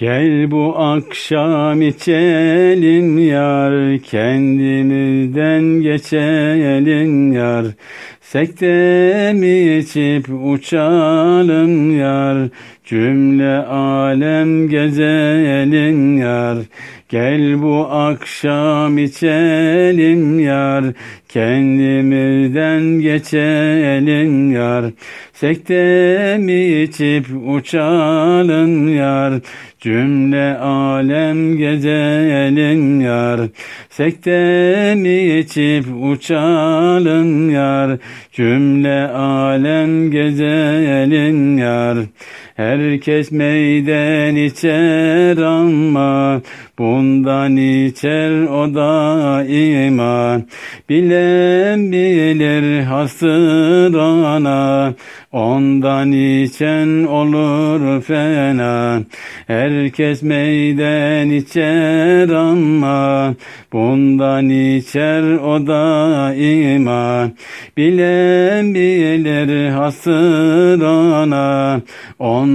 Gel bu akşam içelim yar, kendimizden geçelim yar. Sekte mi içip uçalım yar, cümle alem gezelim yar. Gel bu akşam içelim yar, kendimizden geçelim yar. Sekte mi içip uçalım yar, cümle alem gezelim yar. Sekte mi içip uçalım yar, cümle alem gezelim yar. Herkes meydan içer ama bundan içer o da iman. Bilen bilir hasırana ondan içen olur fena. Herkes meydan içer ama bundan içer o da iman. Bilen bilir hasırana ondan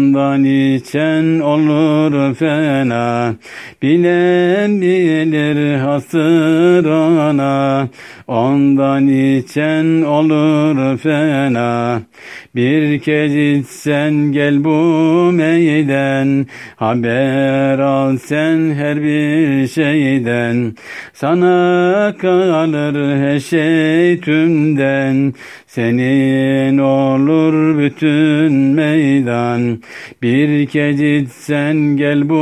içen olur fena. Bilen bilir hasırana ondan içen olur fena. Bir kez içsen gel bu meyden, haber al sen her bir şeyden. Sana kalır her şey tümden, senin olur bütün meydan. Bir kez içsen gel bu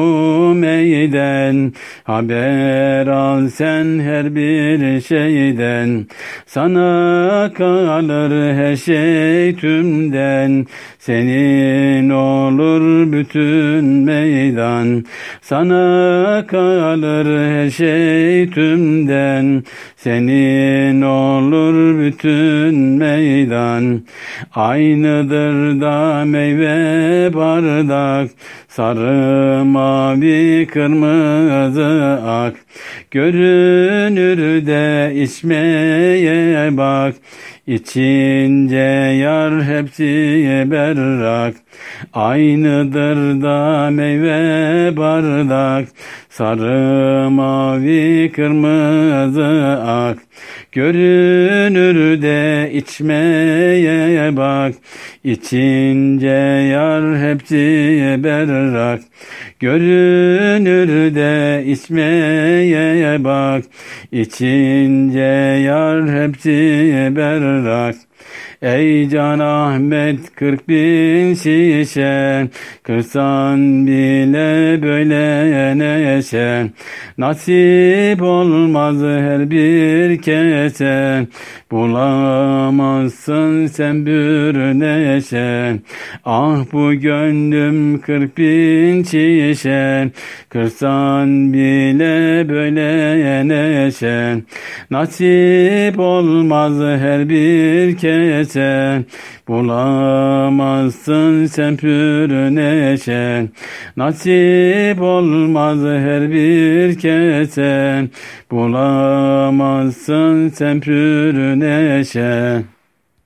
meyden, haber al sen her bir şeyden. Sana kalır her şey tümden, senin olur bütün meydan. Sana kalır her şey tümden, senin olur bütün meydan. Aynıdır da meyve bardak, sarı mavi kırmızı ak. Görünür de içmeye bak, İçince yar hepsi berrak, aynıdır da meyve bardak, sarı mavi kırmızı ak. Görünür de içmeye bak, içince yar hepsi berrak. Görünür de içmeye bak, içince yar hepsi berrak. Ey Can Ahmet kırk bin şişe, kırsan bile böyle neşe. Nasip olmaz her bir kese, bulamazsın sen bir neşe. Ah bu gönlüm kırk bin şişe, kırsan bile böyle neşe. Nasip olmaz her bir kese, bulamazsın sen pür neşe. Nasip olmaz her bir kese, bulamazsın sen pür neşe.